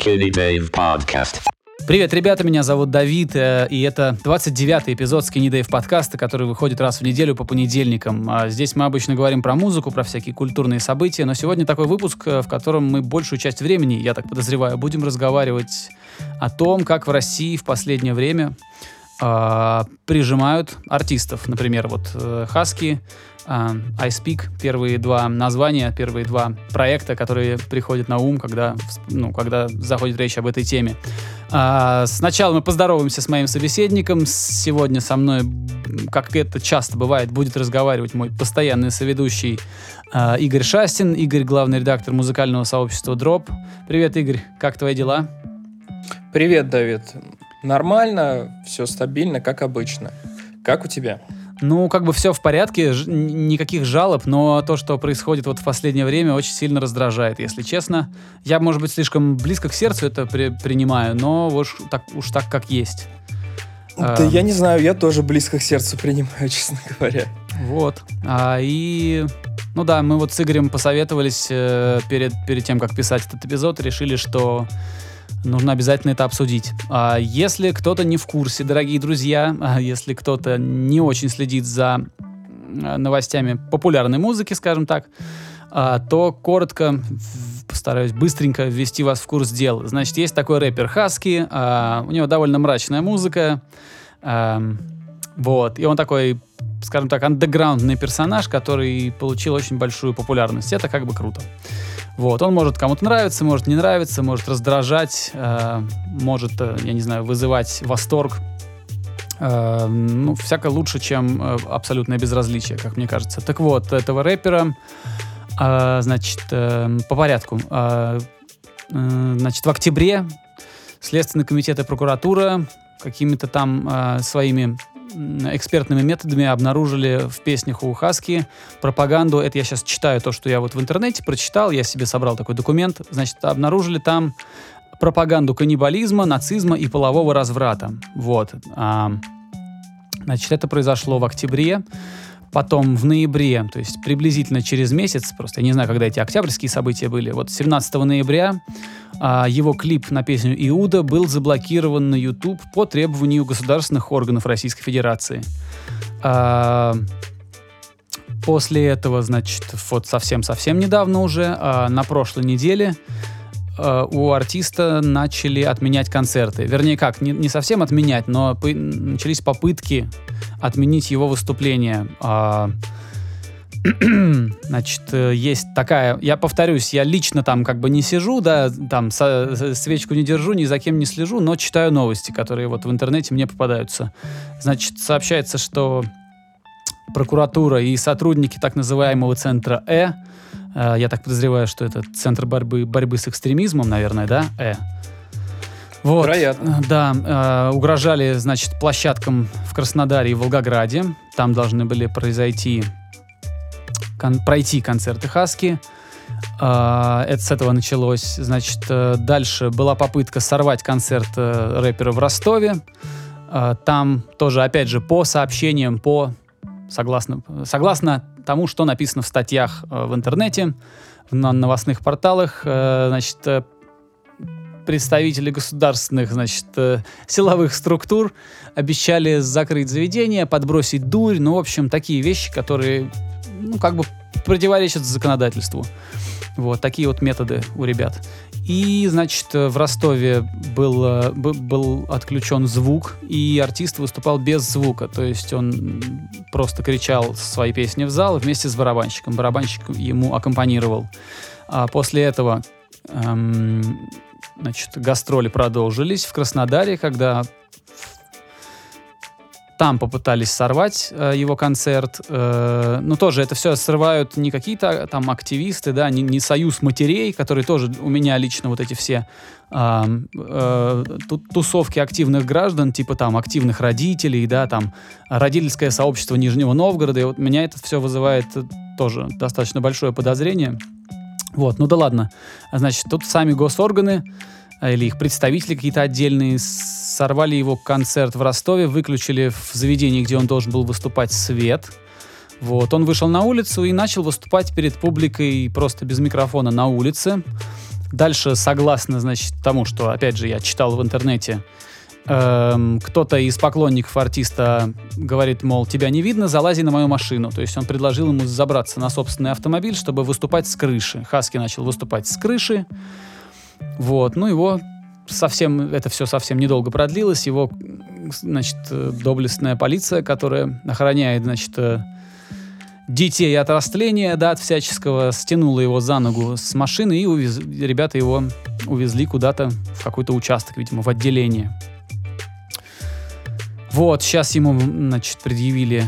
Skinny Dave Podcast. Привет, ребята, меня зовут Давид, э, и это 29-й эпизод Skinny Dave подкаста, который выходит раз в неделю по понедельникам. А Здесь мы обычно говорим про музыку, про всякие культурные события, но сегодня такой выпуск, э, в котором мы большую часть времени, я так подозреваю, будем разговаривать о том, как в России в последнее время а, прижимают артистов. Например, вот э, Хаски, iSpeak, первые два названия, первые два проекта, которые приходят на ум, когда, ну, когда заходит речь об этой теме. А, Сначала мы поздороваемся с моим собеседником. Сегодня со мной, как это часто бывает, будет разговаривать мой постоянный соведущий а, Игорь Шастин. Игорь, главный редактор музыкального сообщества Drop. Привет, Игорь, как твои дела? Привет, Давид. Нормально, все стабильно, как обычно. Как у тебя? Ну, как бы все в порядке, ж- никаких жалоб, но то, что происходит вот в последнее время, очень сильно раздражает, если честно. Я, может быть, слишком близко к сердцу это при- принимаю, но уж так, уж так, как есть. Да Эм. я не знаю, я тоже близко к сердцу принимаю, честно говоря. Вот. А, и, ну да, мы вот с Игорем посоветовались э, перед, перед тем, как писать этот эпизод, решили, что нужно обязательно это обсудить. А если кто-то не в курсе, дорогие друзья, а если кто-то не очень следит за новостями популярной музыки, скажем так, а, то коротко постараюсь быстренько ввести вас в курс дел. Значит, есть такой рэпер Хаски, у него довольно мрачная музыка, ам, вот, и он такой, скажем так, андеграундный персонаж, который получил очень большую популярность. Это как бы круто. Вот, он может кому-то нравиться, может не нравиться, может раздражать, э, может, э, я не знаю, вызывать восторг. Э, ну, всяко лучше, чем э, абсолютное безразличие, как мне кажется. Так вот, этого рэпера, э, значит, э, по порядку. Э, э, значит, в октябре Следственный комитет и прокуратура какими-то там э, своими экспертными методами обнаружили в песнях у Хаски пропаганду. Это я сейчас читаю то, что я вот в интернете прочитал, я себе собрал такой документ. Значит, обнаружили там пропаганду каннибализма, нацизма и полового разврата. Вот. А, значит, это произошло в октябре. Потом в ноябре, то есть приблизительно через месяц, просто я не знаю, когда эти октябрьские события были, вот 17 ноября а, его клип на песню «Иуда» был заблокирован на YouTube по требованию государственных органов Российской Федерации. А, После этого, значит, вот совсем-совсем недавно уже, а, на прошлой неделе, а, у артиста начали отменять концерты. Вернее, как, не, не совсем отменять, но по- начались попытки отменить его выступление. А, Значит, э, есть такая, я повторюсь, я лично там как бы не сижу, да, там со- с- свечку не держу, ни за кем не слежу, но читаю новости, которые вот в интернете мне попадаются. Значит, сообщается, что прокуратура и сотрудники так называемого центра Э, э, я так подозреваю, что это центр борьбы, борьбы с экстремизмом, наверное, да, Э. Вот. Вероятно. Э, Да, э, угрожали, значит, площадкам в Краснодаре и Волгограде. Там должны были произойти, кон- пройти концерты Хаски. Э, Это с этого началось. Значит, э, дальше была попытка сорвать концерт э, рэпера в Ростове. Э, Там тоже, опять же, по сообщениям, по согласно, согласно тому, что написано в статьях э, в интернете, на новостных порталах, значит, представители государственных, значит, силовых структур обещали закрыть заведение, подбросить дурь, ну, в общем, такие вещи, которые, ну, как бы противоречат законодательству. Вот, такие вот методы у ребят. И, значит, в Ростове был, э, был отключен звук, и артист выступал без звука. То есть он просто кричал свои песни в зал вместе с барабанщиком. Барабанщик ему аккомпанировал. А после этого эм, значит, гастроли продолжились в Краснодаре, когда там попытались сорвать э, его концерт. Э, ну, тоже это все срывают не какие-то там активисты, да, не, не союз матерей, которые тоже у меня лично вот эти все а, э, ту- тусовки активных граждан, типа там активных родителей, да, там родительское сообщество Нижнего Новгорода. И вот меня это все вызывает э, тоже достаточно большое подозрение. Вот, ну да ладно. А, Значит, тут сами госорганы а, или их представители какие-то отдельные сорвали его концерт в Ростове, выключили в заведении, где он должен был выступать, свет. Вот, он вышел на улицу и начал выступать перед публикой просто без микрофона на улице. Дальше, согласно, значит, тому, что, опять же, я читал в интернете, эм, кто-то из поклонников артиста говорит, мол, тебя не видно, залази на мою машину. То есть он предложил ему забраться на собственный автомобиль, чтобы выступать с крыши. Хаски начал выступать с крыши. Вот, ну его совсем, это все совсем недолго продлилось. Его, значит, э, доблестная полиция, которая охраняет, значит, э, детей от растления, да, от всяческого, стянула его за ногу с машины, и увез... ребята его увезли куда-то в какой-то участок, видимо, в отделение. Вот, сейчас ему, значит, предъявили,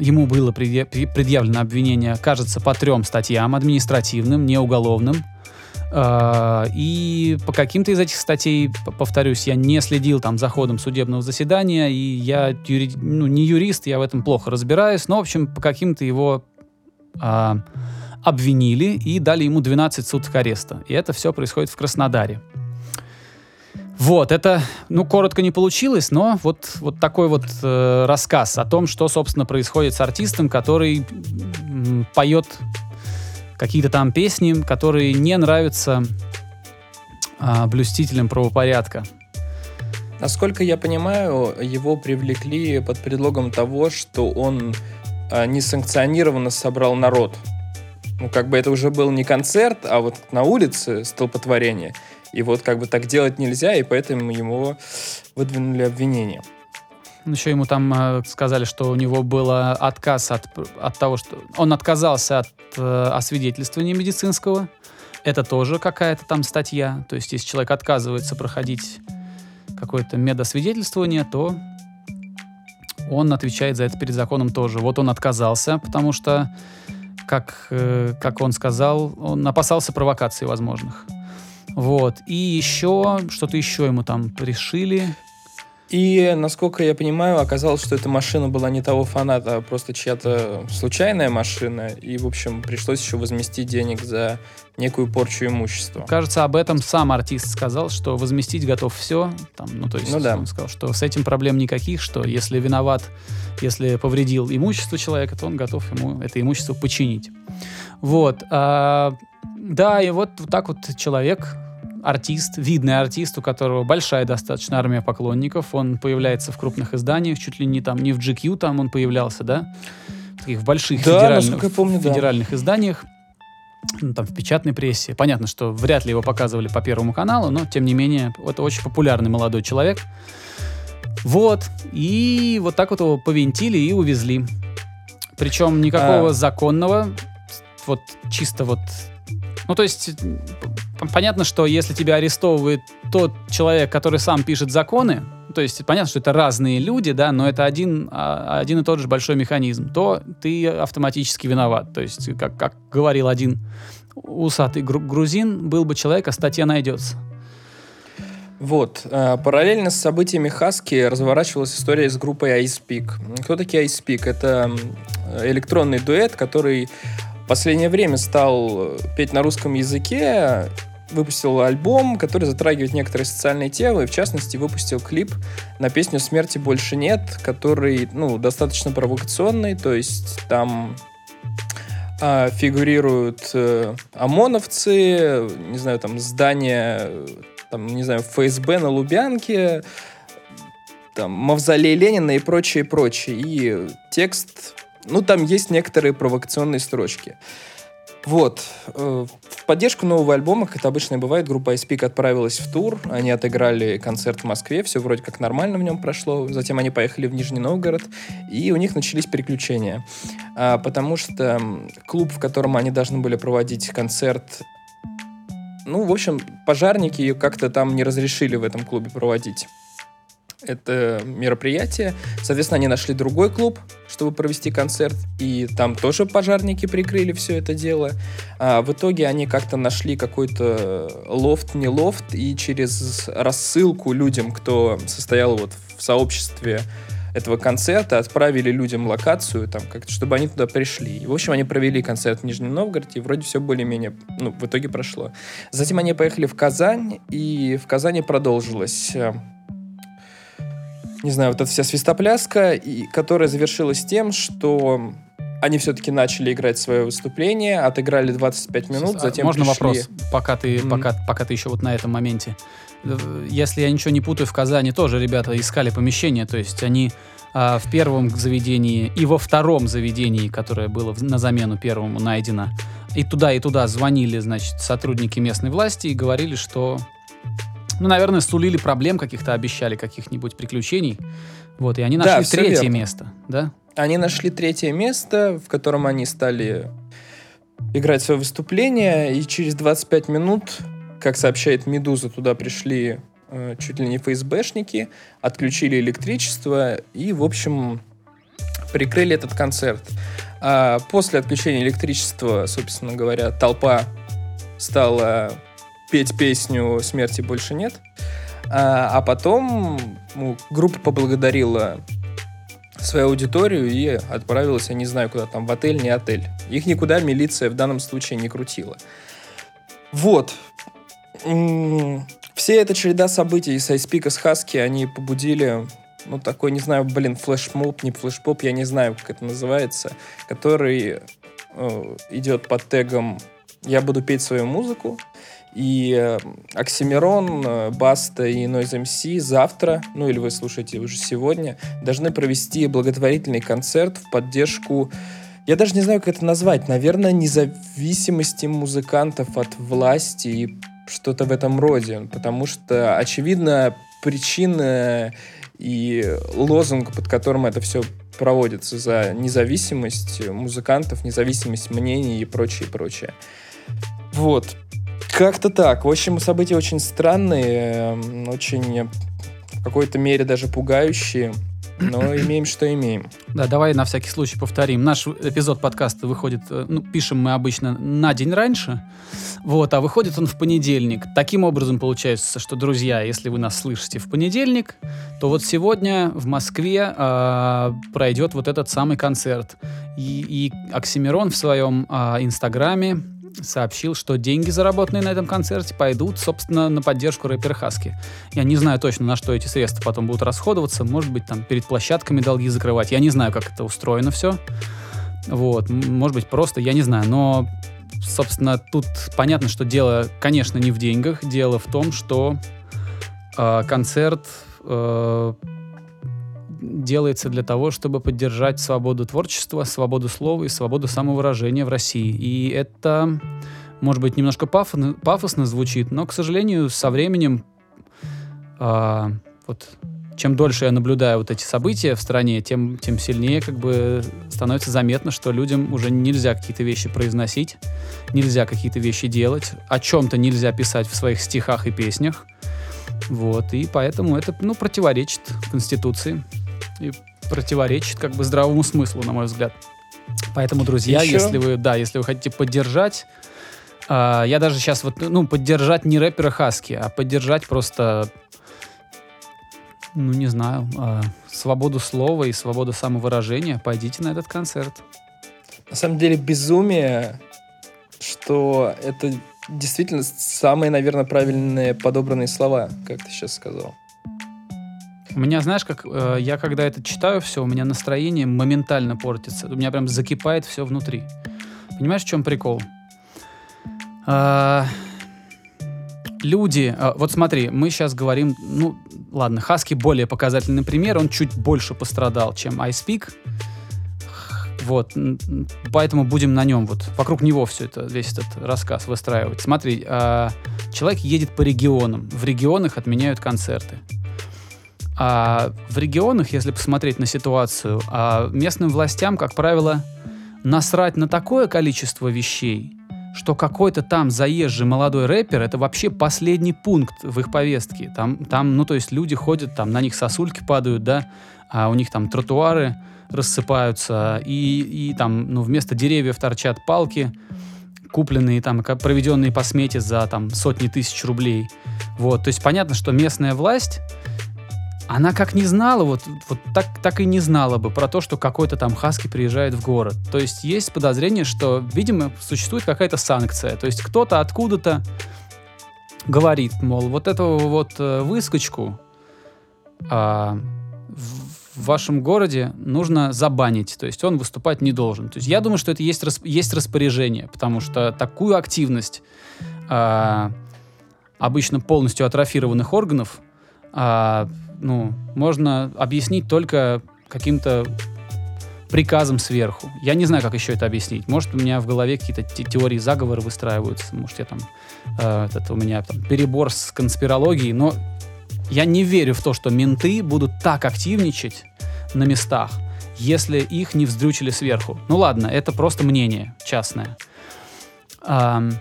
ему было предъявлено обвинение, кажется, по трем статьям, административным, не уголовным. И по каким-то из этих статей, повторюсь, я не следил там за ходом судебного заседания, и я юри... ну, не юрист, я в этом плохо разбираюсь, но, в общем, по каким-то его а, обвинили и дали ему 12 суток ареста. И это все происходит в Краснодаре. Вот, это, ну, коротко не получилось, но вот, вот такой вот э, рассказ о том, что, собственно, происходит с артистом, который поет какие-то там песни, которые не нравятся а, блюстителям правопорядка. Насколько я понимаю, его привлекли под предлогом того, что он а, несанкционированно собрал народ. Ну, как бы это уже был не концерт, а вот на улице столпотворение. И вот как бы так делать нельзя, и поэтому ему выдвинули обвинение. Еще ему там э, сказали, что у него был отказ от, от того, что он отказался от э, освидетельствования медицинского. Это тоже какая-то там статья. То есть, если человек отказывается проходить какое-то медосвидетельствование, то он отвечает за это перед законом тоже. Вот он отказался, потому что, как, э, как он сказал, он опасался провокаций возможных. Вот. И еще, что-то еще ему там пришили. И, насколько я понимаю, оказалось, что эта машина была не того фаната, а просто чья-то случайная машина. И, в общем, пришлось еще возместить денег за некую порчу имущества. Кажется, об этом сам артист сказал, что возместить готов все. Там, ну, то есть ну, да. он сказал, что с этим проблем никаких, что если виноват, если повредил имущество человека, то он готов ему это имущество починить. Вот. А, да, и вот, вот так вот человек артист, видный артист, у которого большая достаточно армия поклонников. Он появляется в крупных изданиях, чуть ли не там, не в GQ там он появлялся, да? В таких больших да, федеральных, помню, федеральных да. изданиях. Ну, там в печатной прессе. Понятно, что вряд ли его показывали по Первому каналу, но тем не менее, это очень популярный молодой человек. Вот. И вот так вот его повинтили и увезли. Причем никакого а... законного, вот чисто вот ну, то есть, понятно, что если тебя арестовывает тот человек, который сам пишет законы, то есть понятно, что это разные люди, да, но это один, а, один и тот же большой механизм, то ты автоматически виноват. То есть, как, как говорил один усатый грузин, был бы человек, а статья найдется. Вот. Э, параллельно с событиями Хаски разворачивалась история с группой Ice Peak. Кто такие Ice Peak? Это электронный дуэт, который в последнее время стал э, петь на русском языке, выпустил альбом, который затрагивает некоторые социальные темы, и в частности выпустил клип на песню «Смерти больше нет», который, ну, достаточно провокационный, то есть там а, фигурируют э, ОМОНовцы, не знаю, там здания, там, не знаю, ФСБ на Лубянке, там, Мавзолей Ленина и прочее, прочее. И текст ну, там есть некоторые провокационные строчки. Вот. Э, в поддержку нового альбома, как это обычно и бывает, группа Ice Peak отправилась в тур. Они отыграли концерт в Москве, все вроде как нормально в нем прошло. Затем они поехали в Нижний Новгород, и у них начались приключения. А, потому что клуб, в котором они должны были проводить концерт, ну, в общем, пожарники как-то там не разрешили в этом клубе проводить это мероприятие. Соответственно, они нашли другой клуб, чтобы провести концерт, и там тоже пожарники прикрыли все это дело. А в итоге они как-то нашли какой-то лофт, не лофт, и через рассылку людям, кто состоял вот в сообществе этого концерта, отправили людям локацию, там, как чтобы они туда пришли. И, в общем, они провели концерт в Нижнем Новгороде, и вроде все более-менее, ну, в итоге прошло. Затем они поехали в Казань, и в Казани продолжилось э, не знаю, вот эта вся свистопляска, и, которая завершилась тем, что они все-таки начали играть свое выступление, отыграли 25 минут, А затем Можно пришли- вопрос, пока ты, Мгм. пока, пока ты еще вот на этом моменте. Э, Если я ничего не путаю, в Казани тоже ребята искали помещение, то есть они а, в первом заведении и во втором заведении, которое было на замену первому найдено, и туда, и туда звонили, значит, сотрудники местной власти и говорили, что, ну, наверное, сулили проблем каких-то, обещали каких-нибудь приключений. Вот, и они Да, нашли всё третье верно. место, да? Они нашли третье место, в котором они стали играть свое выступление, и через 25 минут, как сообщает «Медуза», туда пришли э, чуть ли не ФСБшники, отключили электричество и, в общем, прикрыли этот концерт. А после отключения электричества, собственно говоря, толпа стала петь песню «Смерти больше нет». А, а потом ну, группа поблагодарила свою аудиторию и отправилась, я не знаю куда там, в отель, не отель. Их никуда милиция в данном случае не крутила. Вот. М, Все эта череда событий с Айспика с Хаски, они побудили, ну, такой, не знаю, блин, флешмоб, не флешмоб, я не знаю, как это называется, который э, идет под тегом «Я буду петь свою музыку», и э, Оксимирон, э, Баста и Noise MC завтра, ну или вы слушаете уже сегодня, должны провести благотворительный концерт в поддержку, я даже не знаю, как это назвать, наверное, независимости музыкантов от власти и что-то в этом роде, потому что, очевидно, причина и лозунг, под которым это все проводится, за независимость музыкантов, независимость мнений и прочее, прочее. Вот. Как-то так. В общем, события очень странные, эм, очень в какой-то мере даже пугающие, но имеем, что имеем. Да, давай на всякий случай повторим. Наш эпизод подкаста выходит, э, ну, пишем мы обычно на день раньше, вот, а выходит он в понедельник. Таким образом получается, что, друзья, если вы нас слышите в понедельник, то вот сегодня в Москве а, пройдет вот этот самый концерт. И, и Оксимирон в своем а, инстаграме сообщил, что деньги, заработанные на этом концерте, пойдут, собственно, на поддержку рэпера Хаски. Я не знаю точно, на что эти средства потом будут расходоваться. Может быть, там перед площадками долги закрывать. Я не знаю, как это устроено все. Вот, может быть, просто, я не знаю. Но, собственно, тут понятно, что дело, конечно, не в деньгах. Дело в том, что э, концерт э, делается для того, чтобы поддержать свободу творчества, свободу слова и свободу самовыражения в России. И это, может быть, немножко пафосно, пафосно звучит, но, к сожалению, со временем, а, вот, чем дольше я наблюдаю вот эти события в стране, тем, тем сильнее как бы становится заметно, что людям уже нельзя какие-то вещи произносить, нельзя какие-то вещи делать, о чем-то нельзя писать в своих стихах и песнях. Вот, и поэтому это, ну, противоречит Конституции и противоречит как бы здравому смыслу, на мой взгляд. Поэтому, друзья, Еще- если вы, да, если вы хотите поддержать, а, я даже сейчас вот, ну, поддержать не рэпера Хаски, а поддержать просто, ну, не знаю, а, свободу слова и свободу самовыражения, пойдите на этот концерт. На самом деле безумие, что это действительно самые, наверное, правильные подобранные слова, как ты сейчас сказал. У меня, знаешь, как э, я когда это читаю все, у меня настроение моментально портится. У меня прям закипает все внутри. Понимаешь, в чем прикол? А, люди, а, вот смотри, мы сейчас говорим, ну, ладно, Хаски более показательный пример, он чуть больше пострадал, чем iSpeak. Вот, поэтому будем на нем вот, вокруг него все это, весь этот рассказ выстраивать. Смотри, а, человек едет по регионам, в регионах отменяют концерты. А в регионах, если посмотреть на ситуацию, а местным властям, как правило, насрать на такое количество вещей, что какой-то там заезжий молодой рэпер это вообще последний пункт в их повестке. Там, там, ну то есть люди ходят, там на них сосульки падают, да, а у них там тротуары рассыпаются, и, и там, ну вместо деревьев торчат палки, купленные там, проведенные по смете за там сотни тысяч рублей. Вот, то есть понятно, что местная власть она как не знала, вот, вот так, так и не знала бы про то, что какой-то там хаски приезжает в город. То есть есть подозрение, что, видимо, существует какая-то санкция. То есть кто-то откуда-то говорит, мол, вот этого вот э, выскочку а, в, вашем городе нужно забанить, то есть он выступать не должен. То есть я думаю, что это есть, рас- есть распоряжение, потому что такую активность а, обычно полностью атрофированных органов а, ну, можно объяснить только каким-то приказом сверху. Я не знаю, как еще это объяснить. Может, у меня в голове какие-то те- теории заговора выстраиваются. Может, я там э, это у меня там перебор с конспирологией, но я не верю в то, что менты будут так активничать на местах, если их не вздрючили сверху. Ну ладно, это просто мнение частное. Ам,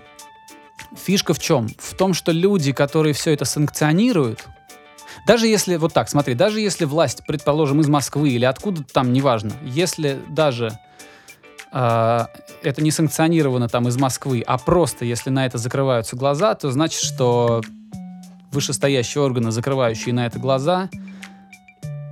фишка в чем? В том, что люди, которые все это санкционируют, даже если, вот так, смотри, даже если власть, предположим, из Москвы или откуда там, неважно, если даже а, это не санкционировано там из Москвы, а просто если на это закрываются глаза, то значит, что вышестоящие органы, закрывающие на это глаза,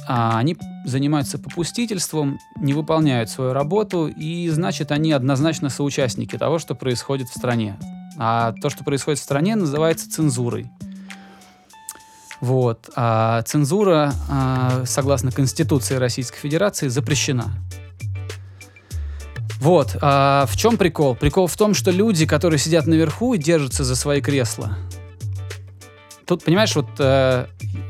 а, они занимаются попустительством, не выполняют свою работу, и значит, они однозначно соучастники того, что происходит в стране. А то, что происходит в стране, называется цензурой. Вот. А цензура, а, согласно Конституции Российской Федерации, запрещена. Вот. А в чем прикол? Прикол в том, что люди, которые сидят наверху и держатся за свои кресла, тут, понимаешь, вот э,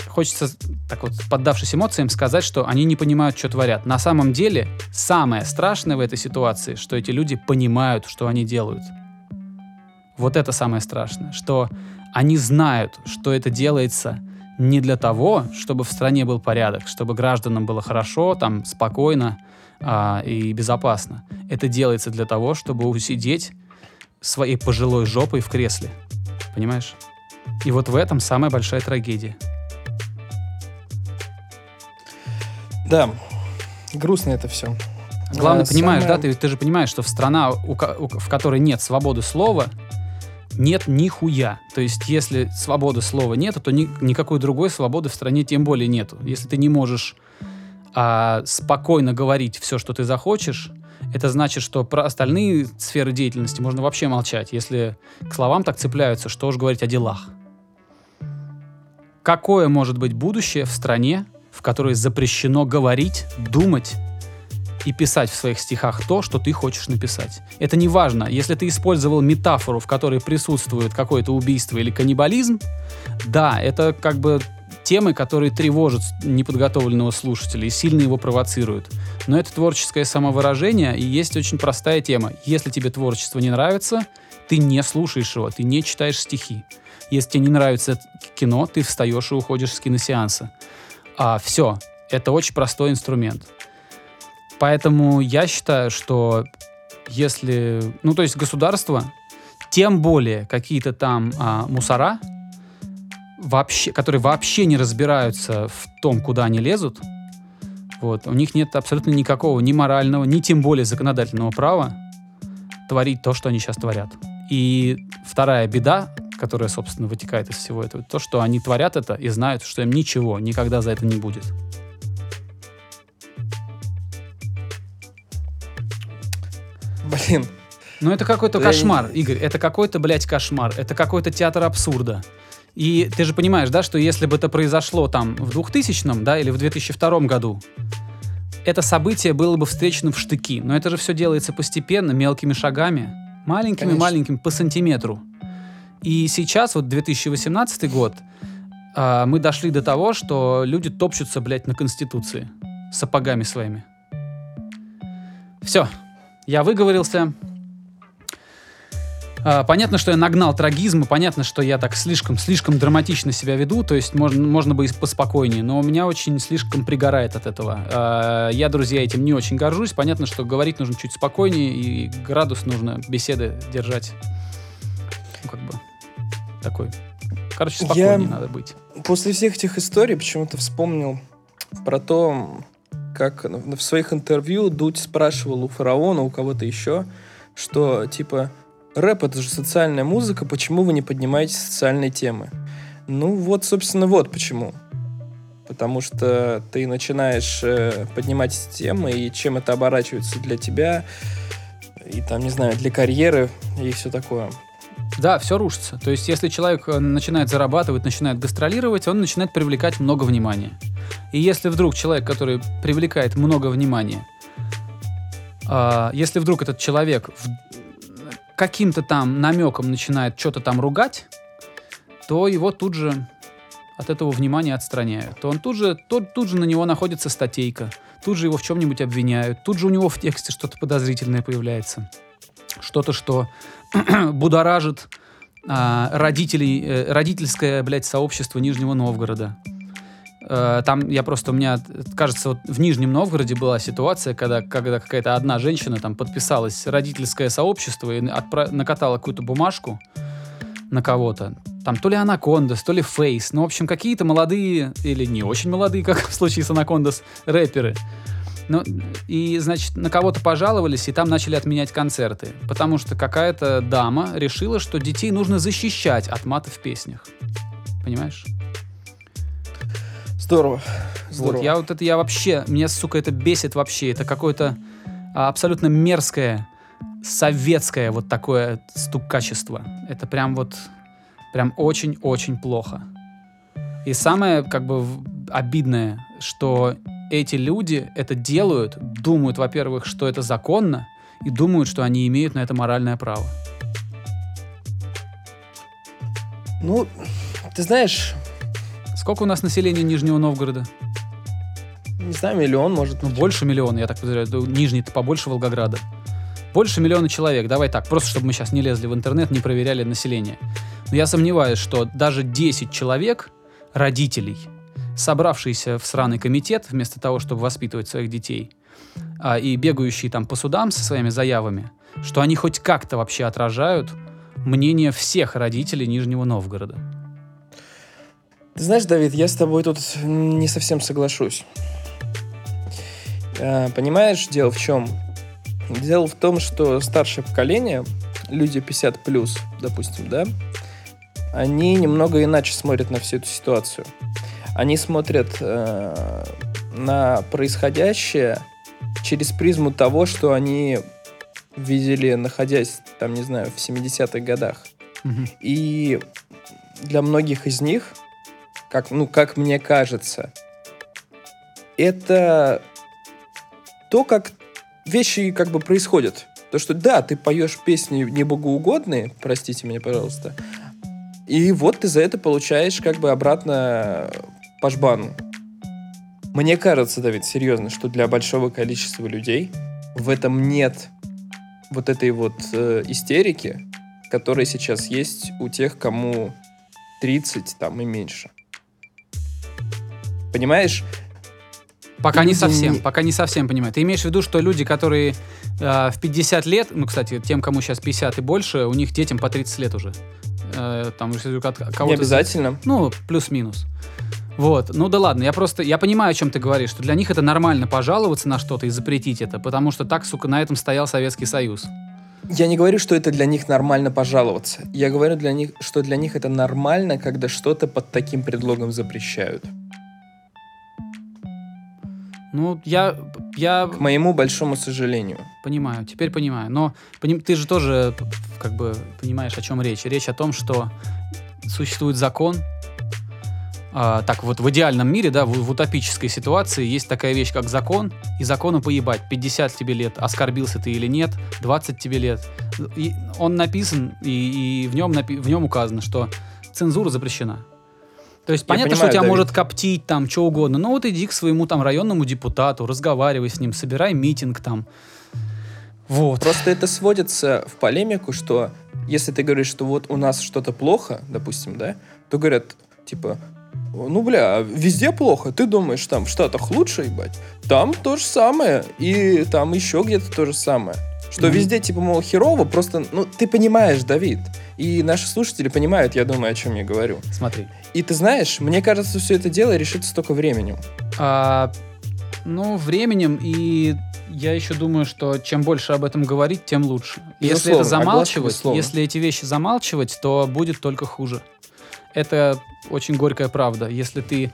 хочется, так вот, поддавшись эмоциям, сказать, что они не понимают, что творят. На самом деле, самое страшное в этой ситуации, что эти люди понимают, что они делают. Вот это самое страшное, что они знают, что это делается не для того, чтобы в стране был порядок, чтобы гражданам было хорошо, там, спокойно а, и безопасно. Это делается для того, чтобы усидеть своей пожилой жопой в кресле. Понимаешь? И вот в этом самая большая трагедия. Да, грустно это все. Главное, А, понимаешь, самое- да, ты, ты же понимаешь, что в страна, у у- в которой нет свободы слова, нет нихуя. То есть, если свободы слова нет, то ни- никакой другой свободы в стране тем более нету. Если ты не можешь а, спокойно говорить все, что ты захочешь, это значит, что про остальные сферы деятельности можно вообще молчать. Если к словам так цепляются, что уж говорить о делах. Какое может быть будущее в стране, в которой запрещено говорить, думать и писать в своих стихах то, что ты хочешь написать. Это не важно. Если ты использовал метафору, в которой присутствует какое-то убийство или каннибализм, да, это как бы темы, которые тревожат неподготовленного слушателя и сильно его провоцируют. Но это творческое самовыражение, и есть очень простая тема. Если тебе творчество не нравится, ты не слушаешь его, ты не читаешь стихи. Если тебе не нравится кино, ты встаешь и уходишь с киносеанса. А все, это очень простой инструмент. Поэтому я считаю, что если, ну то есть государство, тем более какие-то там а, мусора, вообще, которые вообще не разбираются в том, куда они лезут, вот, у них нет абсолютно никакого ни морального, ни тем более законодательного права творить то, что они сейчас творят. И вторая беда, которая, собственно, вытекает из всего этого, то, что они творят это и знают, что им ничего никогда за это не будет. Блин, Ну, это какой-то Да я кошмар, Игорь. Это какой-то, блядь, кошмар. Это какой-то театр абсурда. И ты же понимаешь, да, что если бы это произошло там в 2000 да, или в 2002 году, это событие было бы встречено в штыки. Но это же все делается постепенно, мелкими шагами. Маленькими-маленькими, по сантиметру. И сейчас, вот 2018 год, а, мы дошли до того, что люди топчутся, блядь, на Конституции. Сапогами своими. Все. Я выговорился. А, Понятно, что я нагнал трагизма, понятно, что я так слишком, слишком драматично себя веду, то есть можно, можно бы и поспокойнее, но у меня очень слишком пригорает от этого. А, Я, друзья, этим не очень горжусь. Понятно, что говорить нужно чуть спокойнее, и градус нужно беседы держать, ну, как бы, такой. Короче, Я- спокойнее надо быть. после всех этих историй почему-то вспомнил про то, как в своих интервью Дудь спрашивал у фараона, у кого-то еще, что типа рэп это же социальная музыка, почему вы не поднимаете социальные темы? Ну вот, собственно, вот почему. Потому что ты начинаешь э, поднимать темы, и чем это оборачивается для тебя, и там, не знаю, для карьеры, и все такое. Да, все рушится. То есть, если человек э, начинает зарабатывать, начинает гастролировать, он начинает привлекать много внимания. И если вдруг человек, который привлекает много внимания, а, если вдруг этот человек каким-то там намеком начинает что-то там ругать, то его тут же от этого внимания отстраняют. То он тут же, тот, тут же на него находится статейка, тут же его в чем-нибудь обвиняют, тут же у него в тексте что-то подозрительное появляется. Что-то, что будоражит а, родителей, э, родительское, блядь, сообщество Нижнего Новгорода. Э, Там я просто, у меня, э, кажется, вот в Нижнем Новгороде была ситуация, когда, когда какая-то одна женщина там подписалась родительское сообщество и отпра- накатала какую-то бумажку на кого-то. Там то ли Анакондас, то ли Фейс. Ну, в общем, какие-то молодые, или не очень молодые, как в случае с Анакондас, рэперы. Ну, и, значит, на кого-то пожаловались, и там начали отменять концерты. Потому что какая-то дама решила, что детей нужно защищать от мата в песнях. Понимаешь? Здорово. Здорово. Вот, я вот это, я вообще, меня, сука, это бесит вообще. Это какое-то а, абсолютно мерзкое, советское вот такое стукачество. Это прям вот, прям очень-очень плохо. И самое, как бы, обидное, что эти люди это делают, думают, во-первых, что это законно, и думают, что они имеют на это моральное право. Ну, ты знаешь, Сколько у нас населения Нижнего Новгорода? не знаю, миллион, может Ну, больше миллиона, я так подозреваю. Нижний-то побольше Волгограда. Больше миллиона человек. Давай так, просто чтобы мы сейчас не лезли в интернет, не проверяли население. Но я сомневаюсь, что даже 10 человек, родителей, собравшиеся в сраный комитет, вместо того, чтобы воспитывать своих детей, а, и бегающие там по судам со своими заявами, что они хоть как-то вообще отражают мнение всех родителей Нижнего Новгорода. Ты знаешь, Давид, я с тобой тут не совсем соглашусь. А, Понимаешь, дело в чем? Дело в том, что старшее поколение, люди 50 плюс, допустим, да, они немного иначе смотрят на всю эту ситуацию. Они смотрят э, на происходящее через призму того, что они видели, находясь, там, не знаю, в 70-х годах. Мгм. И для многих из них, как, ну, как мне кажется, это то, как вещи как бы происходят. То, что да, ты поешь песни небогоугодные, простите меня, пожалуйста, и вот ты за это получаешь как бы обратно по жбану. Мне кажется, Давид, серьезно, что для большого количества людей в этом нет вот этой вот э, истерики, которая сейчас есть у тех, кому 30 там и меньше. Понимаешь? Пока не совсем, пока не совсем понимаю. Ты имеешь в виду, что люди, которые э, в 50 лет, ну, кстати, тем, кому сейчас 50 и больше, у них детям по 30 лет уже. Э, там, если кого-то... Не обязательно. Ну, плюс-минус. Вот, ну да ладно, я просто, я понимаю, о чем ты говоришь, что для них это нормально пожаловаться на что-то и запретить это, потому что так, сука, на этом стоял Советский Союз. Я не говорю, что это для них нормально пожаловаться. Я говорю, для них, что для них это нормально, когда что-то под таким предлогом запрещают. Ну, я, я К моему большому сожалению. Понимаю, теперь понимаю. Но поним- ты же тоже как бы понимаешь, о чем речь. Речь о том, что существует закон. А, так вот, в идеальном мире, да, в, в утопической ситуации есть такая вещь, как закон, и закону поебать. 50 тебе лет, оскорбился ты или нет, 20 тебе лет. И он написан, и, и в, нем напи- в нем указано, что цензура запрещена. То есть Я понятно, понимаю, что тебя Давид. может коптить там, что угодно. Но вот иди к своему там районному депутату, разговаривай с ним, собирай митинг там. Вот. Просто это сводится в полемику, что если ты говоришь, что вот у нас что-то плохо, допустим, да, то говорят, типа, ну, бля, везде плохо. Ты думаешь, там в Штатах лучше, ебать? Там то же самое. И там еще где-то то же самое. Что Мгм. везде, типа, мол, херово, просто, ну, ты понимаешь, Давид. И наши слушатели понимают, я думаю, о чем я говорю. Смотри. И ты знаешь, мне кажется, все это дело решится только временем. А, ну, временем, и я еще думаю, что чем больше об этом говорить, тем лучше. Если это Безусловно, замалчивать, безусловно. если эти вещи замалчивать, то будет только хуже. Это очень горькая правда. Если ты,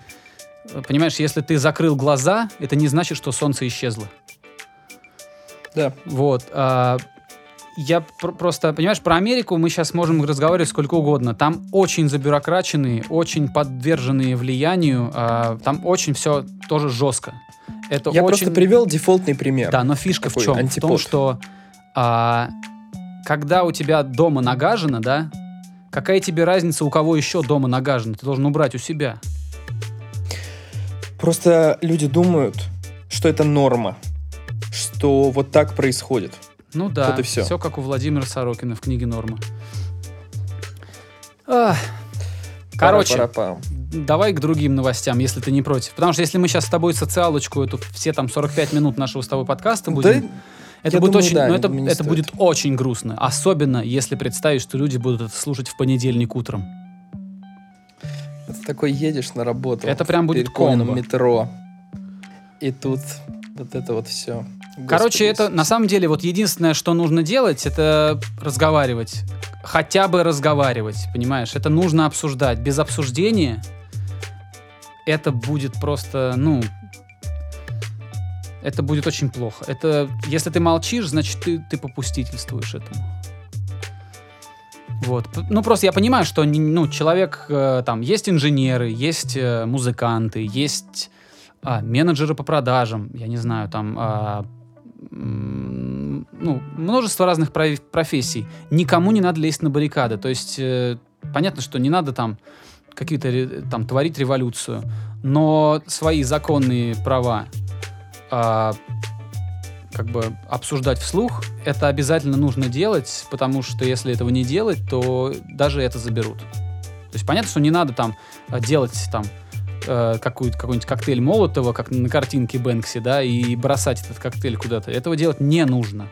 э, понимаешь, если ты закрыл глаза, это не значит, что солнце исчезло. Да. Вот. а, я пр- просто, понимаешь, про Америку мы сейчас можем разговаривать сколько угодно. Там очень забюрокраченные, очень подверженные влиянию, а, там очень все тоже жестко. Это Я очень... просто привел дефолтный пример. Да, но фишка Такой в чем? В антипод. том, что а, когда у тебя дома нагажено, да, какая тебе разница, у кого еще дома нагажено? Ты должен убрать у себя. Просто люди думают, что это норма, что вот так происходит. Ну да, Вот и всё. все как у Владимира Сорокина в книге «Норма». Ах. Короче, Пара-пара-пам. давай к другим новостям, если ты не против. Потому что если мы сейчас с тобой социалочку, эту все там 45 минут нашего с тобой подкаста будем, Да, это я будет думаю, очень, да, ну, это, это стоит. будет очень грустно. Особенно, если представить, что люди будут это слушать в понедельник утром. ты такой едешь на работу. Это прям будет комбо. метро. И тут вот это вот все. Короче, это на самом деле вот единственное, что нужно делать, это разговаривать. Хотя бы разговаривать, понимаешь? Это нужно обсуждать. Без обсуждения это будет просто, ну, это будет очень плохо. Это, если ты молчишь, значит, ты, ты попустительствуешь этому. Вот. Ну, просто я понимаю, что ну, человек, э, там, есть инженеры, есть э, музыканты, есть а, менеджеры по продажам, я не знаю, там, а, ну, множество разных проф- профессий. Никому не надо лезть на баррикады. То есть, э, понятно, что не надо там какие-то там творить революцию, но свои законные права а, как бы обсуждать вслух, это обязательно нужно делать, потому что если этого не делать, то даже это заберут. То есть понятно, что не надо там а, делать там э, какую-то, какой-нибудь коктейль Молотова, как на картинке Бэнкси, да, и бросать этот коктейль куда-то. Этого делать не нужно.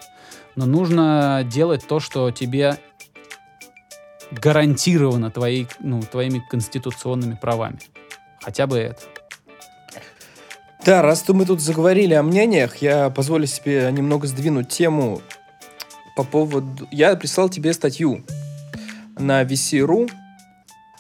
Но нужно делать то, что тебе гарантировано твоей, ну, твоими конституционными правами. Хотя бы это. Да, раз то мы тут заговорили о мнениях, я позволю себе немного сдвинуть тему по поводу... Я прислал тебе статью на VC.ru,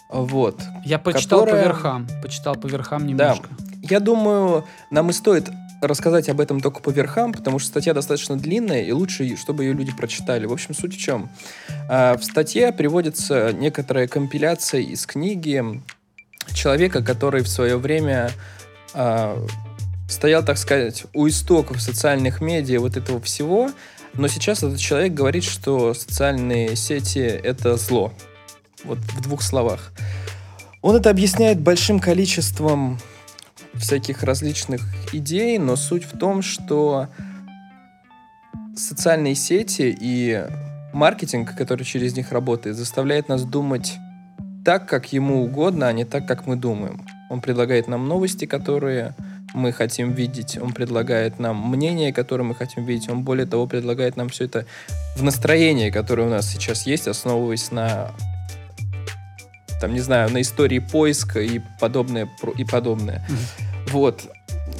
вот. Я почитал Которая- по верхам. Почитал по верхам немножко. Я думаю, нам и стоит рассказать об этом только по верхам, потому что статья достаточно длинная, и лучше, чтобы ее люди прочитали. В общем, суть в чем? А, В статье приводится некоторая компиляция из книги человека, который в свое время а, стоял, так сказать, у истоков социальных медиа вот этого всего, но сейчас этот человек говорит, что социальные сети — это зло. Вот в двух словах. Он это объясняет большим количеством всяких различных идей, но суть в том, что социальные сети и маркетинг, который через них работает, заставляет нас думать так, как ему угодно, а не так, как мы думаем. Он предлагает нам новости, которые мы хотим видеть, он предлагает нам мнение, которое мы хотим видеть, он более того предлагает нам все это в настроении, которое у нас сейчас есть, основываясь на там, не знаю, на истории поиска и подобное, и подобное. Мгм. Вот.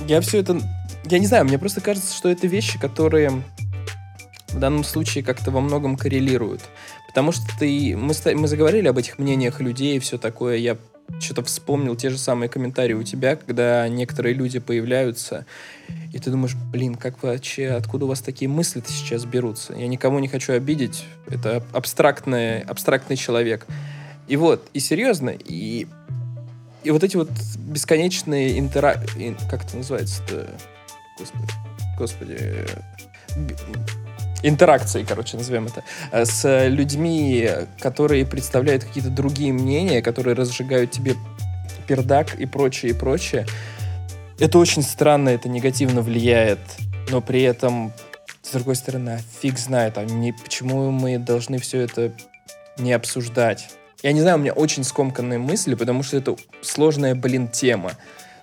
Я все это... Я не знаю, мне просто кажется, что это вещи, которые в данном случае как-то во многом коррелируют. Потому что ты... Мы, мы заговорили об этих мнениях людей и все такое. Я что-то вспомнил те же самые комментарии у тебя, когда некоторые люди появляются, и ты думаешь, блин, как вообще, откуда у вас такие мысли сейчас берутся? Я никому не хочу обидеть, это абстрактный, абстрактный человек. И вот, и серьезно, и, и вот эти вот бесконечные интера... ин- Как это называется-то? Господи. Господи. Интеракции, короче, назовем это, э, с людьми, которые представляют какие-то другие мнения, которые разжигают тебе пердак и прочее, и прочее. Это очень странно, это негативно влияет, но при этом, с другой стороны, фиг знает, а не, почему мы должны все это не обсуждать. Я не знаю, у меня очень скомканные мысли, потому что это сложная, блин, тема.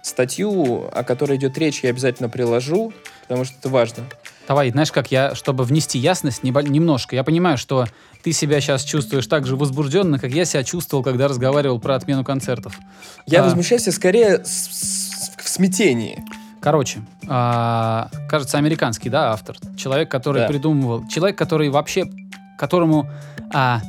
Статью, о которой идет речь, я обязательно приложу, потому что это важно. Давай, знаешь как, я, чтобы внести ясность немножко, я понимаю, что ты себя сейчас чувствуешь так же возбужденно, как я себя чувствовал, когда разговаривал про отмену концертов. Я А. возмущаюсь скорее в смятении. Короче, а, кажется, американский, да, автор. Человек, который Да. придумывал. Человек, который вообще, которому... а,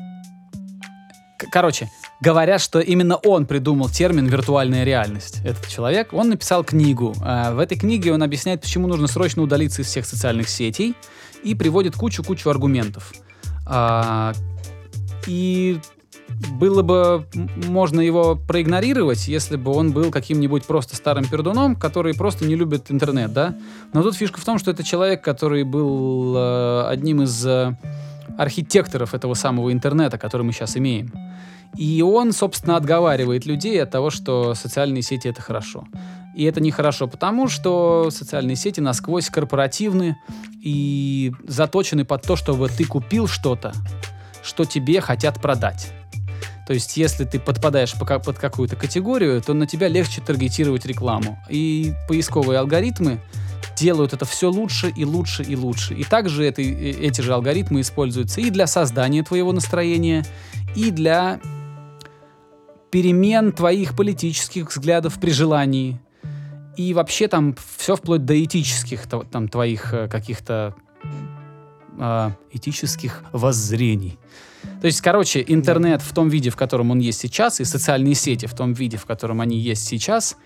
короче, говорят, что именно он придумал термин «виртуальная реальность». Этот человек, он написал книгу. А, в этой книге он объясняет, почему нужно срочно удалиться из всех социальных сетей и приводит кучу-кучу аргументов. А, и было бы можно его проигнорировать, если бы он был каким-нибудь просто старым пердуном, который просто не любит интернет, да? Но тут фишка в том, что это человек, который был э, одним из э, архитекторов этого самого интернета, который мы сейчас имеем. И он, собственно, отговаривает людей от того, что социальные сети это хорошо. И это нехорошо, потому что социальные сети насквозь корпоративны и заточены под то, чтобы ты купил что-то, что тебе хотят продать. То есть, если ты подпадаешь под какую-то категорию, то на тебя легче таргетировать рекламу. И поисковые алгоритмы делают это все лучше и лучше и лучше. И также это, э, эти же алгоритмы используются и для создания твоего настроения, и для перемен твоих политических взглядов при желании. И вообще там все вплоть до этических там, твоих э, каких-то а, этических воззрений. То есть, короче, интернет в том виде, в котором он есть сейчас, и социальные сети в том виде, в котором они есть сейчас,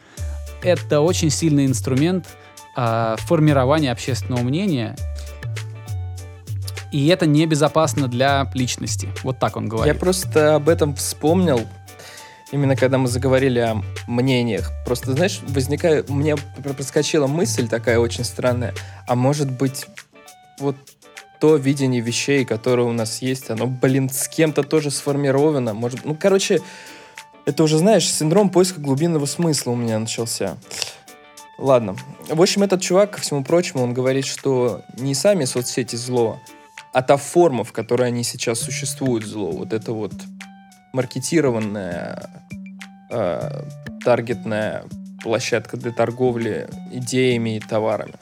это очень сильный инструмент а, формирования общественного мнения. И это небезопасно для личности. Вот так он Я говорит. просто об этом вспомнил, именно когда мы заговорили о мнениях. Просто, знаешь, возникает, пр- проскочила мысль такая очень странная. А может быть, вот то видение вещей, которое у нас есть, оно, блин, с кем-то тоже сформировано. Может, ну, короче, это уже, знаешь, синдром поиска глубинного смысла у меня начался. Ладно. В общем, этот чувак, ко всему прочему, он говорит, что не сами соцсети зло, а та форма, в которой они сейчас существуют, зло. Вот это вот маркетированная, э, таргетная площадка для торговли идеями и товарами.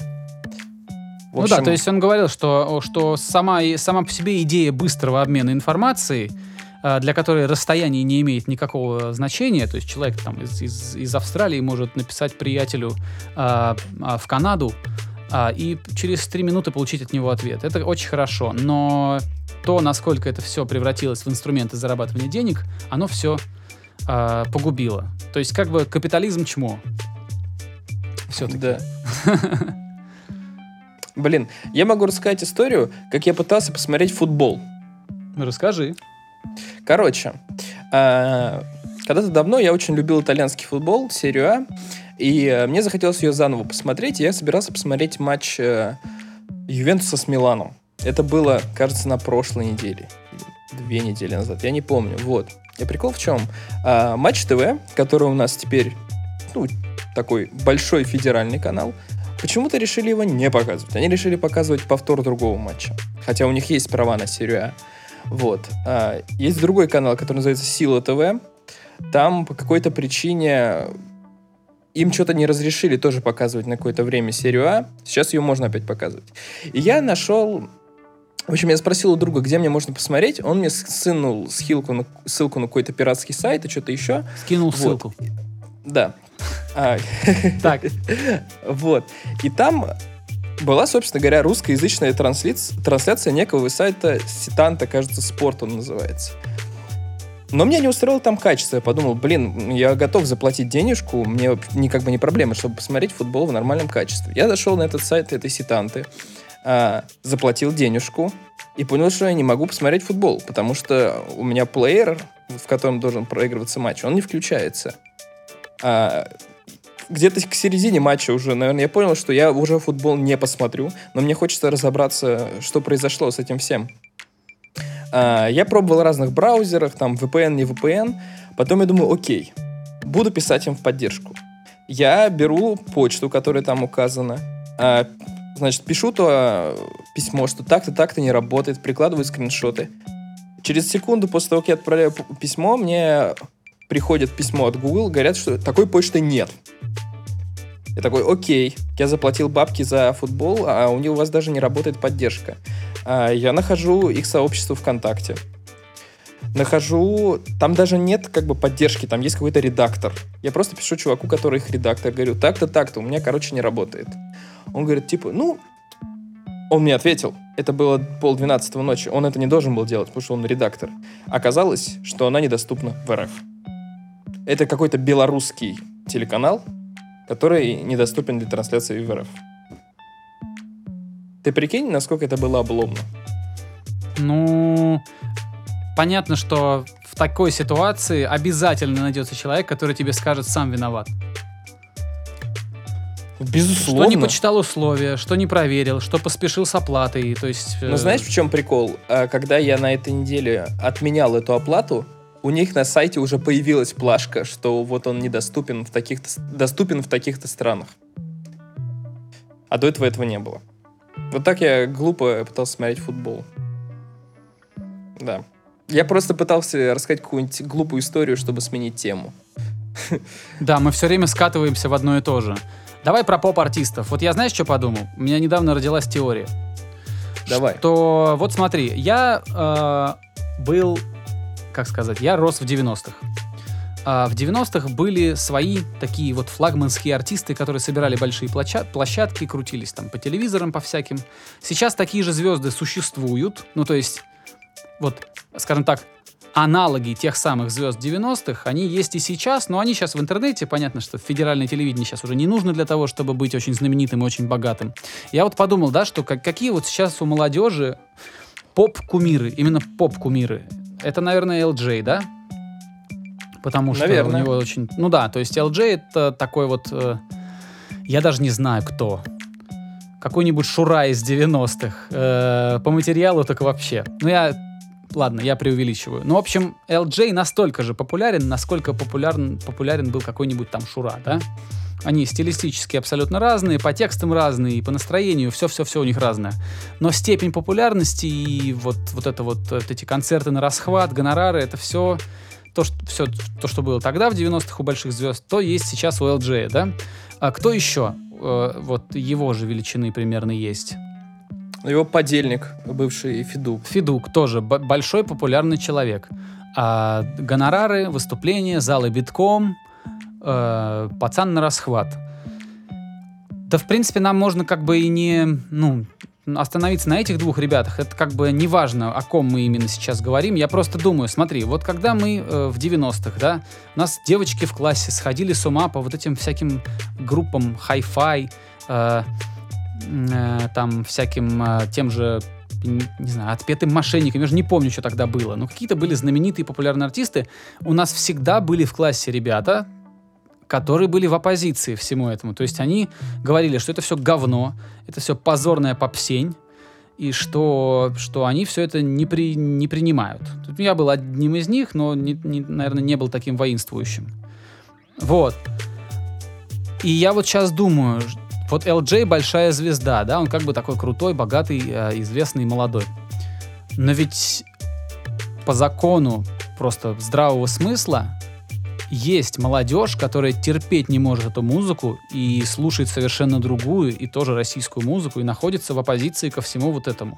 В Ну да, общем, то есть он говорил, что, что сама, сама по себе идея быстрого обмена информацией, а, для которой расстояние не имеет никакого значения, то есть человек там из, из, из Австралии может написать приятелю а, а, в Канаду а, и через три минуты получить от него ответ. Это очень хорошо, но то, насколько это все превратилось в инструменты зарабатывания денег, оно все погубило. То есть как бы капитализм чмо. Все-таки. Да. Блин, я могу рассказать историю, как я пытался посмотреть футбол. Ну, Расскажи. Короче, а, когда-то давно я очень любил итальянский футбол, серию А, и э, мне захотелось ее заново посмотреть, и я собирался посмотреть матч э, Ювентуса с Миланом. Это было, кажется, на прошлой неделе. Две недели назад, я не помню. Вот. И прикол в чем? А, Матч ТВ, который у нас теперь, ну, такой большой федеральный канал, почему-то решили его не показывать. Они решили показывать повтор другого матча. Хотя у них есть права на серию А. Вот. А, есть другой канал, который называется Сила ТВ. Там по какой-то причине им что-то не разрешили тоже показывать на какое-то время серию А. Сейчас ее можно опять показывать. И я нашел... В общем, я спросил у друга, где мне можно посмотреть. Он мне ссынул ссылку на, ссылку на какой-то пиратский сайт и что-то еще. Скинул Вот. ссылку. Да. А, Так, вот. И там была, собственно говоря, русскоязычная трансляция, трансляция некого сайта Ситанта, кажется, спорт он называется. Но меня не устроило там качество. Я подумал, блин, я готов заплатить денежку, мне не как бы не проблема, чтобы посмотреть футбол в нормальном качестве. Я зашел на этот сайт этой Ситанты, а, заплатил денежку и понял, что я не могу посмотреть футбол, потому что у меня плеер, в котором должен проигрываться матч, он не включается. А, где-то к середине матча уже, наверное, я понял, что я уже футбол не посмотрю, но мне хочется разобраться, что произошло с этим всем. А, я пробовал в разных браузерах, там VPN, не VPN. Потом я думаю, окей, буду писать им в поддержку. Я беру почту, которая там указана, а, значит, пишу то а, письмо, что так-то, так-то не работает, прикладываю скриншоты. Через секунду после того, как я отправляю письмо, мне приходит письмо от Google, говорят, что такой почты нет. Я такой, окей, я заплатил бабки за футбол, а у них у вас даже не работает поддержка. А, Я нахожу их сообщество ВКонтакте. Нахожу... Там даже нет как бы поддержки, там есть какой-то редактор. Я просто пишу чуваку, который их редактор, говорю, так-то, так-то, у меня, короче, не работает. Он говорит, типа, ну... Он мне ответил, это было полдвенадцатого ночи, он это не должен был делать, потому что он редактор. Оказалось, что она недоступна в РФ. Это какой-то белорусский телеканал, который недоступен для трансляции в РФ. Ты прикинь, насколько это было обломно? Ну, понятно, что в такой ситуации обязательно найдется человек, который тебе скажет, сам виноват. Безусловно. Что не почитал условия, что не проверил, что поспешил с оплатой. То есть, Но э, знаешь, в чем прикол? А, Когда я на этой неделе отменял эту оплату, у них на сайте уже появилась плашка, что вот он недоступен в таких-то доступен в таких-то странах. А до этого этого не было. Вот так я глупо пытался смотреть футбол. Да. Я просто пытался рассказать какую-нибудь глупую историю, чтобы сменить тему. Да, мы все время скатываемся в одно и то же. Давай про поп-артистов. Вот я знаешь, что подумал? У меня недавно родилась теория. Давай. Что, вот смотри, я э, был, как сказать, я рос в 90-х. А в 90-х были свои такие вот флагманские артисты, которые собирали большие площа- площадки, крутились там по телевизорам, по всяким. Сейчас такие же звезды существуют. Ну, то есть, вот, скажем так, аналоги тех самых звезд 90-х, они есть и сейчас, но они сейчас в интернете. Понятно, что федеральное телевидение сейчас уже не нужно для того, чтобы быть очень знаменитым и очень богатым. Я вот подумал, да, что как, какие вот сейчас у молодежи поп-кумиры, именно поп-кумиры. Это, наверное, LJ, да? Потому что Наверное. у него очень... Ну да, то есть LJ это такой вот... э, я даже не знаю, кто. Какой-нибудь Шура из 90-х. Э, по материалу так вообще. Ну я... Ладно, я преувеличиваю. Ну, в общем, LJ настолько же популярен, насколько популярен, популярен был какой-нибудь там Шура, да? Они стилистически абсолютно разные, по текстам разные, по настроению, все-все-все у них разное. Но степень популярности и вот, вот это вот, вот эти концерты на расхват, гонорары, это все то, что, все то, что было тогда в 90-х у больших звезд, то есть сейчас у LJ, да? А кто еще? Э, вот его же величины примерно есть. Его подельник, бывший Федук. Федук тоже большой популярный человек. А гонорары, выступления, залы битком, э, пацан на расхват. Да, в принципе, нам можно как бы и не, ну, остановиться на этих двух ребятах. Это как бы не важно, о ком мы именно сейчас говорим. Я просто думаю, смотри, вот когда мы э, в 90-х, да, у нас девочки в классе сходили с ума по вот этим всяким группам хай-фай, э, э, там всяким э, тем же не, знаю, отпетым мошенникам, я же не помню, что тогда было, но какие-то были знаменитые популярные артисты. У нас всегда были в классе ребята, которые были в оппозиции всему этому. То есть они говорили, что это все говно, это все позорная попсень, и что, что они все это не, при, не принимают. Тут я был одним из них, но, не, не- наверное, не был таким воинствующим. Вот. И я вот сейчас думаю, вот LJ большая звезда, да, он как бы такой крутой, богатый, э, известный, молодой. Но ведь по закону просто здравого смысла есть молодежь, которая терпеть не может эту музыку и слушает совершенно другую и тоже российскую музыку и находится в оппозиции ко всему вот этому.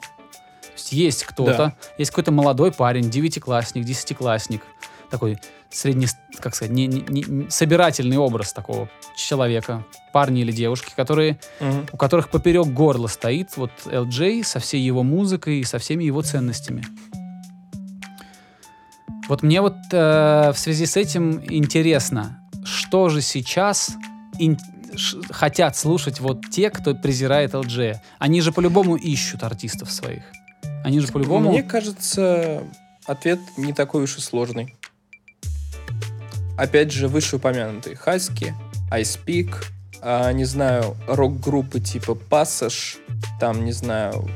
То есть есть кто-то, Да. есть какой-то молодой парень, девятиклассник, десятиклассник, такой средне, как сказать, не, не- не- собирательный образ такого человека, парня или девушки, которые, Мгм. у которых поперек горла стоит вот LJ со всей его музыкой и со всеми его ценностями. Вот мне вот э, в связи с этим интересно, что же сейчас ин- хотят слушать вот те, кто презирает LJ. Они же по-любому ищут артистов своих. Они же по-любому... Мне кажется, ответ не такой уж и сложный. Опять же, вышеупомянутые Хаски, Ice Peak, а, не знаю, рок-группы типа Passage, там, не знаю,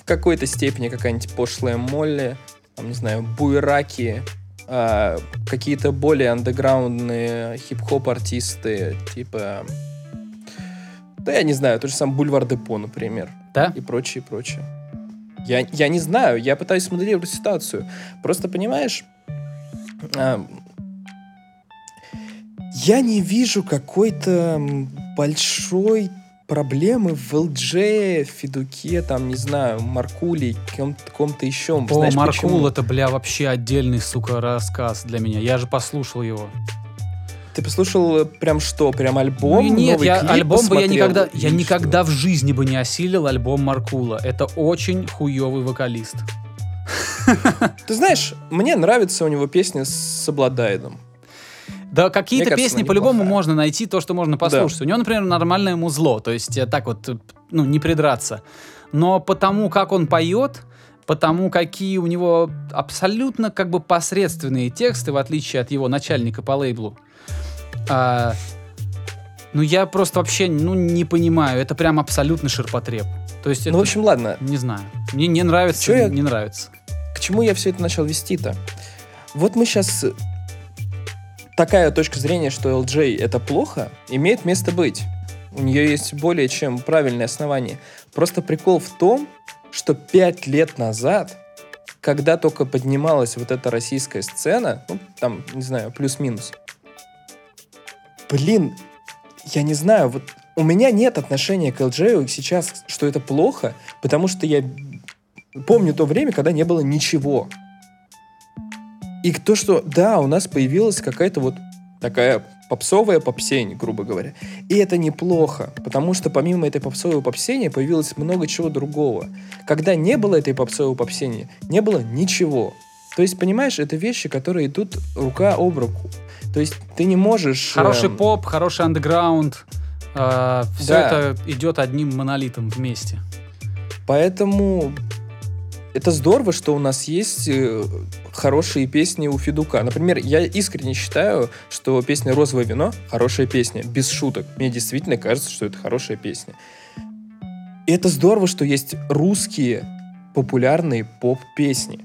в какой-то степени какая-нибудь пошлая Молли, там, не знаю, Буераки, а, какие-то более андеграундные хип-хоп артисты, типа... Да я не знаю, тот же сам Бульвар Депо, например Да? и прочее, прочее. Я, я не знаю, я пытаюсь моделировать ситуацию. Просто понимаешь, а, я не вижу какой-то большой проблемы в ЛДЖ, Федуке, там, не знаю, Маркуле, ком-то, ком-то еще. О, Знаешь Маркул, почему? это, бля, вообще отдельный, сука, рассказ для меня. Я же послушал его. Ты послушал э, прям что? Прям альбом? Ну, нет, я, альбом бы я посмотрел? никогда, я Или никогда что? в жизни бы не осилил альбом Маркула. Это очень хуёвый вокалист. Ты знаешь, мне нравится у него песня с Обладайдом. Да, какие-то песни по-любому можно найти, то, что можно послушать. У него, например, нормальное музло, то есть э, так вот, э, ну, не придраться. Но потому, как он поет, потому какие у него абсолютно как бы посредственные тексты, в отличие от его начальника по лейблу. А, ну, я просто вообще ну, не понимаю. Это прям абсолютно ширпотреб. То есть это, Ну, в общем, ладно. не знаю. Мне не нравится, Чё я- не нравится. К чему я все это начал вести-то? Вот мы сейчас... Такая точка зрения, что LJ это плохо, имеет место быть. У нее есть более чем правильное основание. Просто прикол в том, что пять лет назад, когда только поднималась вот эта российская сцена, ну, там, не знаю, плюс-минус, блин, я не знаю, вот у меня нет отношения к LJ сейчас, что это плохо, потому что я помню то время, когда не было ничего. И то, что, да, у нас появилась какая-то вот такая попсовая попсень, грубо говоря. И это неплохо, потому что помимо этой попсовой попсени появилось много чего другого. Когда не было этой попсовой попсени, не было ничего. То есть, понимаешь, это вещи, которые идут рука об руку. То есть ты не можешь... Хороший эм, поп, хороший андеграунд. все Да. это идет одним монолитом вместе. Поэтому это здорово, что у нас есть э, хорошие песни у Федука. Например, я искренне считаю, что песня «Розовое вино» — хорошая песня, без шуток. Мне действительно кажется, что это хорошая песня. И это здорово, что есть русские популярные поп-песни.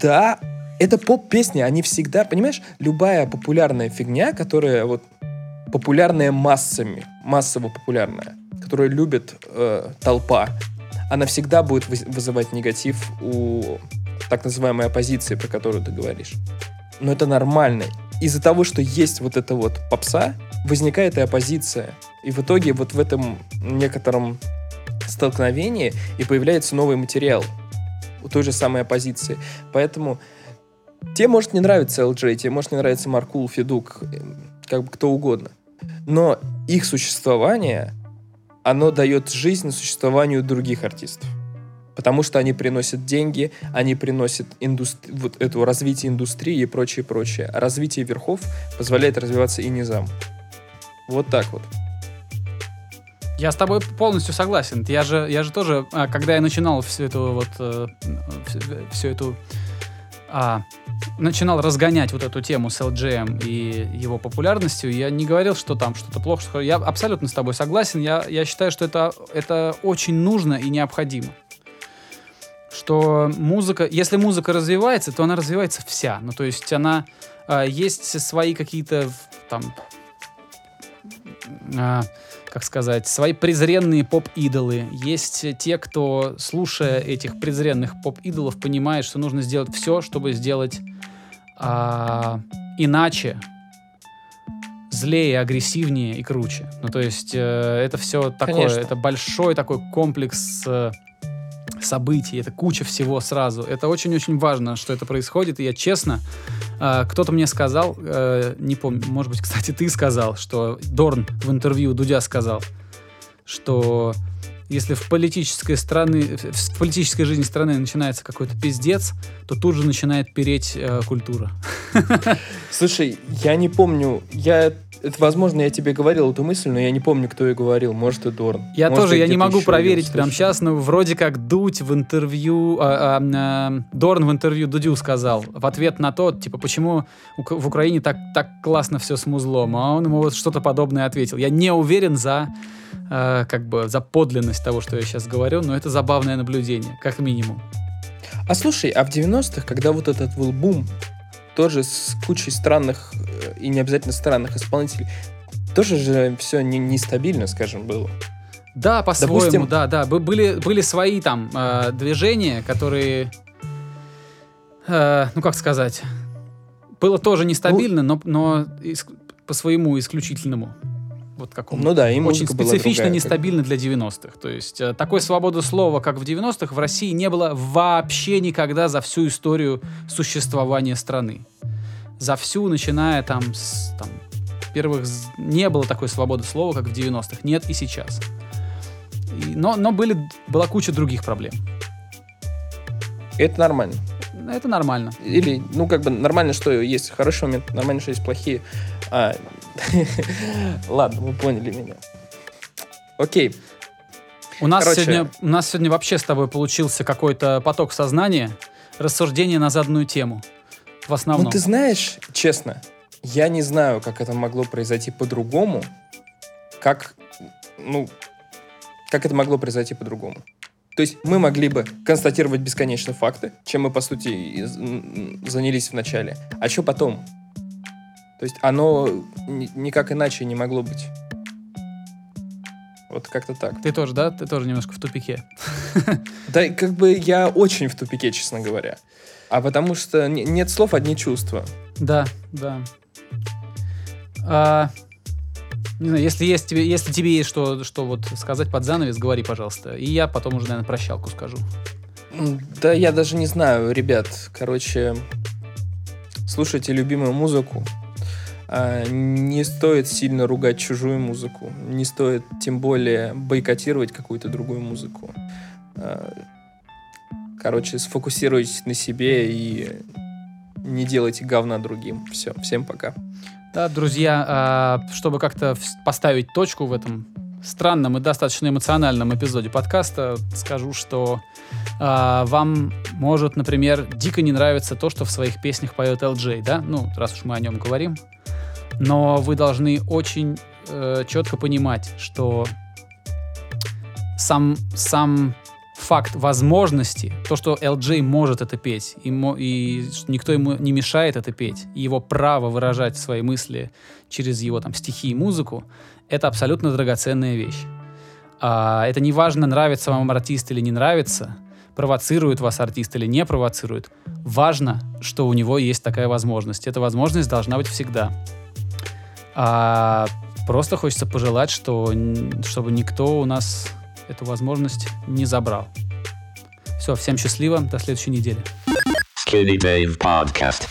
Да, это поп-песни, они всегда, понимаешь, любая популярная фигня, которая вот популярная массами, массово популярная, которую любит э, толпа, она всегда будет выз- вызывать негатив у так называемой оппозиции, про которую ты говоришь. Но это нормально. Из-за того, что есть вот эта вот попса, возникает и оппозиция. И в итоге вот в этом некотором столкновении и появляется новый материал у той же самой оппозиции. Поэтому тебе может не нравиться LJ, тебе может не нравиться Маркул, Федук, как бы кто угодно. Но их существование, оно дает жизнь существованию других артистов. Потому что они приносят деньги, они приносят индустри- вот это развитие индустрии и прочее, прочее. А развитие верхов позволяет развиваться и низам. Вот так вот. Я с тобой полностью согласен. Я же, я же тоже, а, когда я начинал всю эту вот, э, всю, эту, а, начинал разгонять вот эту тему с LGM и его популярностью, я не говорил, что там что-то плохо, что я абсолютно с тобой согласен. Я, я считаю, что это, это очень нужно и необходимо. Что музыка, если музыка развивается, то она развивается вся. Ну, то есть она а, есть свои какие-то там а, как сказать, свои презренные поп-идолы. Есть те, кто, слушая этих презренных поп-идолов, понимает, что нужно сделать все, чтобы сделать а, иначе, злее, агрессивнее и круче. Ну, то есть э, это все такое, Конечно. это большой такой комплекс э, событий, это куча всего сразу. Это очень-очень важно, что это происходит, и я честно, э, кто-то мне сказал, э, не помню, может быть, кстати, ты сказал, что Дорн в интервью Дудя сказал, что если в политической страны, в политической жизни страны начинается какой-то пиздец, то тут же начинает переть э, культура. Слушай, я не помню, я... Это, возможно, я тебе говорил эту мысль, но я не помню, кто ее говорил. Может, и Дорн. Я Может, тоже, я не могу проверить прямо сейчас, но вроде как Дудь в интервью, а, а, а, Дорн в интервью Дудю сказал в ответ на то, типа, почему в Украине так, так классно все с музлом, а он ему вот что-то подобное ответил. Я не уверен за, э, как бы, за подлинность того, что я сейчас говорю, но это забавное наблюдение, как минимум. А слушай, а в 90-х, когда вот этот был бум, тоже с кучей странных э, и не обязательно странных исполнителей, тоже же все не, нестабильно, скажем, было. Да, по-своему, Допустим- да, да. Бы- Были, были свои там э, движения, которые, э, ну как сказать, было тоже нестабильно, но, но иск- по своему исключительному. Вот какому. Ну да, и Очень специфично другая, нестабильно для 90-х. То есть э, такой свободы слова, как в 90-х, в России не было вообще никогда за всю историю существования страны. За всю, начиная там с там, первых... Не было такой свободы слова, как в 90-х. Нет и сейчас. И- но но были, была куча других проблем. как- Это нормально. Это нормально. Или, ну, как бы нормально, что есть хороший момент, нормально, что есть плохие. А, Ладно, вы поняли меня. Окей. У нас, Короче. сегодня, у нас сегодня вообще с тобой получился какой-то поток сознания, рассуждение на заданную тему. В основном. Ну, ты знаешь, честно, я не знаю, как это могло произойти по-другому, как, ну, как это могло произойти по-другому. То есть мы могли бы констатировать бесконечно факты, чем мы, по сути, занялись в начале. А что потом? То есть оно ни- никак иначе не могло быть. Вот как-то так. Ты тоже, да? Ты тоже немножко в тупике. Да, как бы я очень в тупике, честно говоря. А потому что не- нет слов, одни чувства. Да, да. А, не знаю, если, есть тебе, если тебе есть что, что вот сказать под занавес, говори, пожалуйста. И я потом уже, наверное, прощалку скажу. Да я даже не знаю, ребят. Короче, слушайте любимую музыку. А, Не стоит сильно ругать чужую музыку. Не стоит тем более бойкотировать какую-то другую музыку. А, Короче, сфокусируйтесь на себе и не делайте говна другим. Все, всем пока. Да, друзья, а, чтобы как-то поставить точку в этом странном и достаточно эмоциональном эпизоде подкаста, скажу, что вам может, например, дико не нравиться то, что в своих песнях поет LJ, да? Ну, раз уж мы о нем говорим. Но вы должны очень э, четко понимать, что сам, сам факт возможности, то, что LJ может это петь, и, и никто ему не мешает это петь, и его право выражать свои мысли через его там стихи и музыку, это абсолютно драгоценная вещь. А, это не важно, нравится вам артист или не нравится, провоцирует вас артист или не провоцирует. Важно, что у него есть такая возможность. Эта возможность должна быть всегда. А просто хочется пожелать, что, чтобы никто у нас эту возможность не забрал. Все, всем счастливо, до следующей недели. Skinny Dave Podcast.